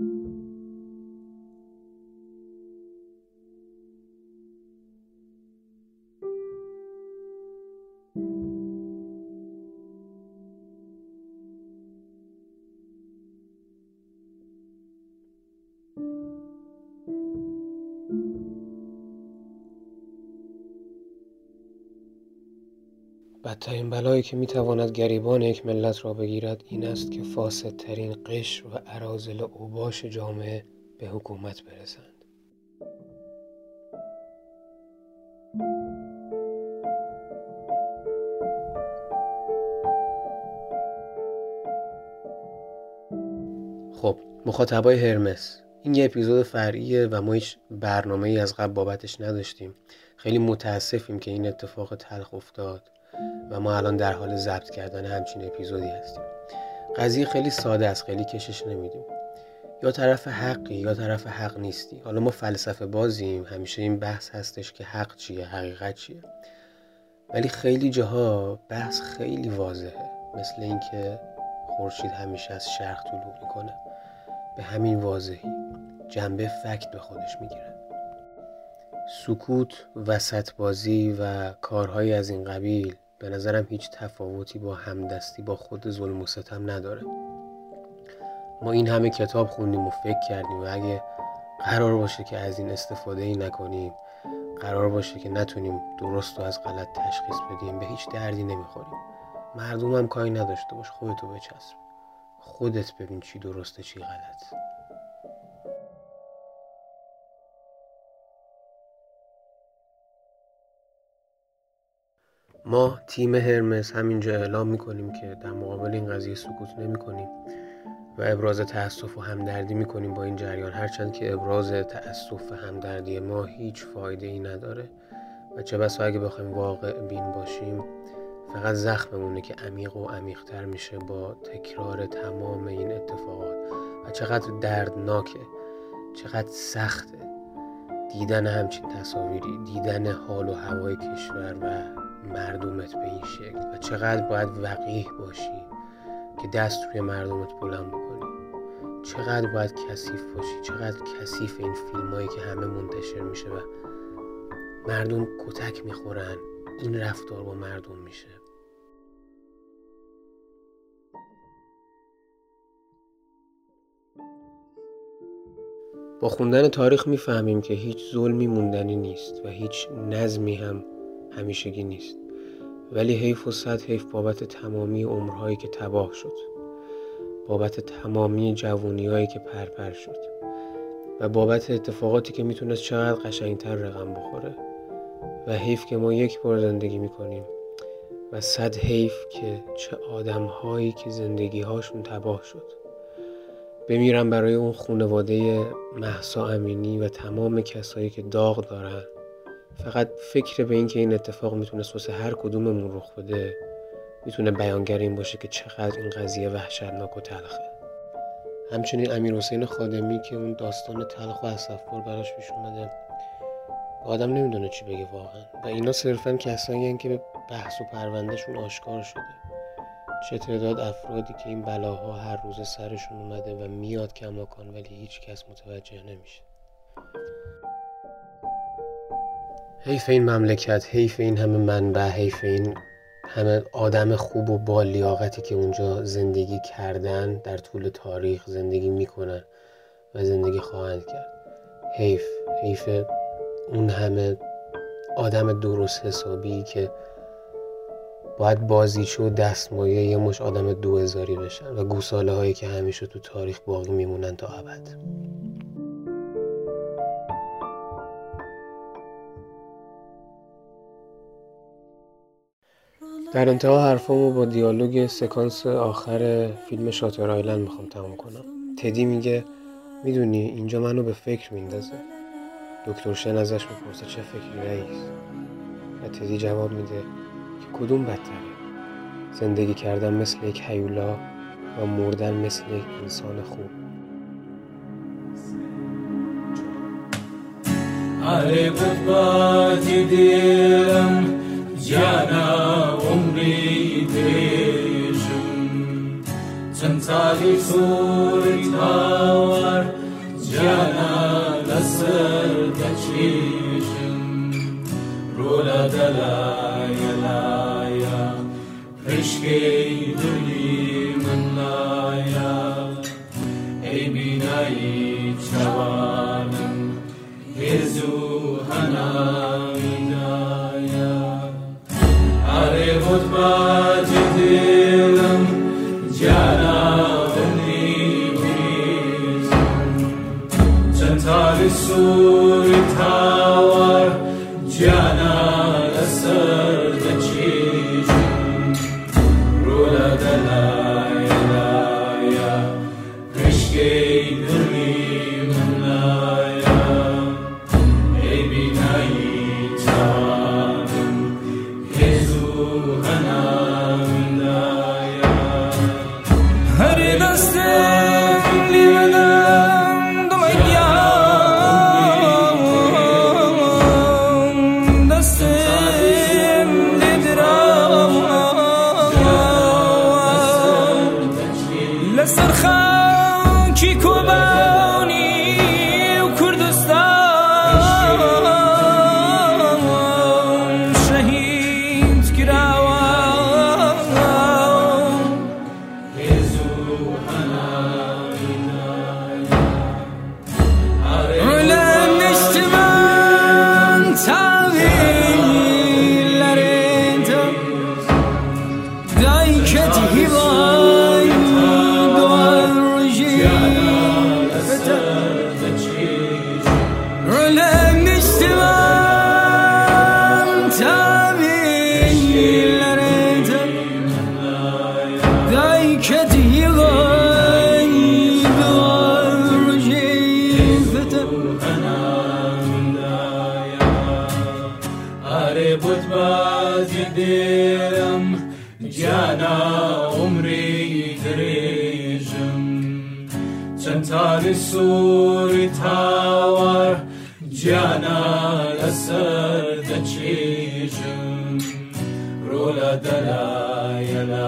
thank you بدترین بلایی که می‌تواند گریبان یک ملت را بگیرد این است که فاسدترین قشر و عرازل اوباش جامعه به حکومت برسند. خب مخاطبای هرمس این یه اپیزود فرعیه و ما هیچ برنامه ای از قبل بابتش نداشتیم. خیلی متاسفیم که این اتفاق تلخ افتاد. و ما الان در حال ضبط کردن همچین اپیزودی هستیم. قضیه خیلی ساده است خیلی کشش نمیدیم. یا طرف حقی یا طرف حق نیستی. حالا ما فلسفه بازیم همیشه این بحث هستش که حق چیه حقیقت چیه. ولی خیلی جاها بحث خیلی واضحه. مثل اینکه خورشید همیشه از شرق طلوع می‌کنه. به همین واضحی. جنبه فکت به خودش می‌گیره. سکوت وسط بازی و کارهایی از این قبیل به نظرم هیچ تفاوتی با همدستی با خود ظلم و ستم نداره. ما این همه کتاب خوندیم و فکر کردیم و اگه قرار باشه که از این استفاده ای نکنیم قرار باشه که نتونیم درست و از غلط تشخیص بدیم به هیچ دردی نمی‌خوریم. مردم هم کاری نداشته باش خودتو بچسب. خودت ببین چی درسته چی غلط ما تیم هرمس همینجا اعلام می‌کنیم که در مقابل این قضیه سکوت نمی کنیم و ابراز تأسف و همدردی می‌کنیم با این جریان. هرچند که ابراز تأسف و همدردی ما هیچ فایده ای نداره و چه بسا اگه بخوایم واقع بین باشیم فقط زخممونه که عمیق و عمیقتر میشه با تکرار تمام این اتفاقات. و چقدر دردناکه چقدر سخته دیدن همچین تصاویری دیدن حال و هوای کشور و مردمت به این شکل و چقدر باید وقیح باشی که دست روی مردمت بلند بکنی. چقدر باید کثیف باشی چقدر کثیف این فیلم هایی که همه منتشر میشه و مردم کتک می‌خورن. این رفتار با مردم میشه. با خوندن تاریخ می‌فهمیم که هیچ ظلمی موندنی نیست و هیچ نظمی هم همیشگی نیست. ولی حیف و صد حیف بابت تمامی عمرهایی که تباه شد. بابت تمامی جوونیهایی که پرپر شد. و بابت اتفاقاتی که می‌تونست چقدر قشنگتر رقم بخوره. و حیف که ما یک بار زندگی می‌کنیم. و صد حیف که چه آدمهایی که زندگیهاشون تباه شد. بمیرم برای اون خونواده محسا امینی و تمام کسایی که داغ دارن. فقط فکر به اینکه این اتفاق می‌تونست واسه هر کدوممون رخ بده می‌تونه بیانگر این باشه که چقدر این قضیه وحشتناک و تلخه. همچنین امیر حسین خادمی که اون داستان تلخ و اصفبار براش پیش اومده آدم نمی‌دونه چی بگه واقعا. و اینا صرفا کسایی که به بحث و پروندهشون آشکار شده. چه تعداد افرادی که این بلاها هر روز سرشون اومده و میاد کماکان ولی هیچ کس متوجه نمیشه. حیف این مملکت حیف این همه منبع حیف این همه آدم خوب و با لیاقتی که اونجا زندگی کردن در طول تاریخ زندگی می‌کنن و زندگی خواهند کرد. حیف حیف اون همه آدم درست حسابی که باید بازیچه و دستمایه یه مش آدم دو هزاری بشن و گوساله هایی که همیشه تو تاریخ باقی میمونن تا ابد. در انتها حرفامو با دیالوگ سکانس آخر فیلم شاتر آیلند می‌خوام تمام کنم. تدی میگه می‌دونی اینجا منو به فکر میندازه. دکتر شن ازش می‌پرسه چه فکری رئیس؟ و تدی جواب میده که کدوم بدتره؟ زندگی کردن مثل یک حیولا و مردن مثل یک انسان خوب؟ آره جانا Salisulithavar Janadasar Dachishan Ruladalaya Laya Prishke Dulimanlaya Ebinai Chavanam Hirzu Hanamidaya Are Budbaya sur war jana. Sentar suri tawar jana lësër dhe qishëm Rola dala jala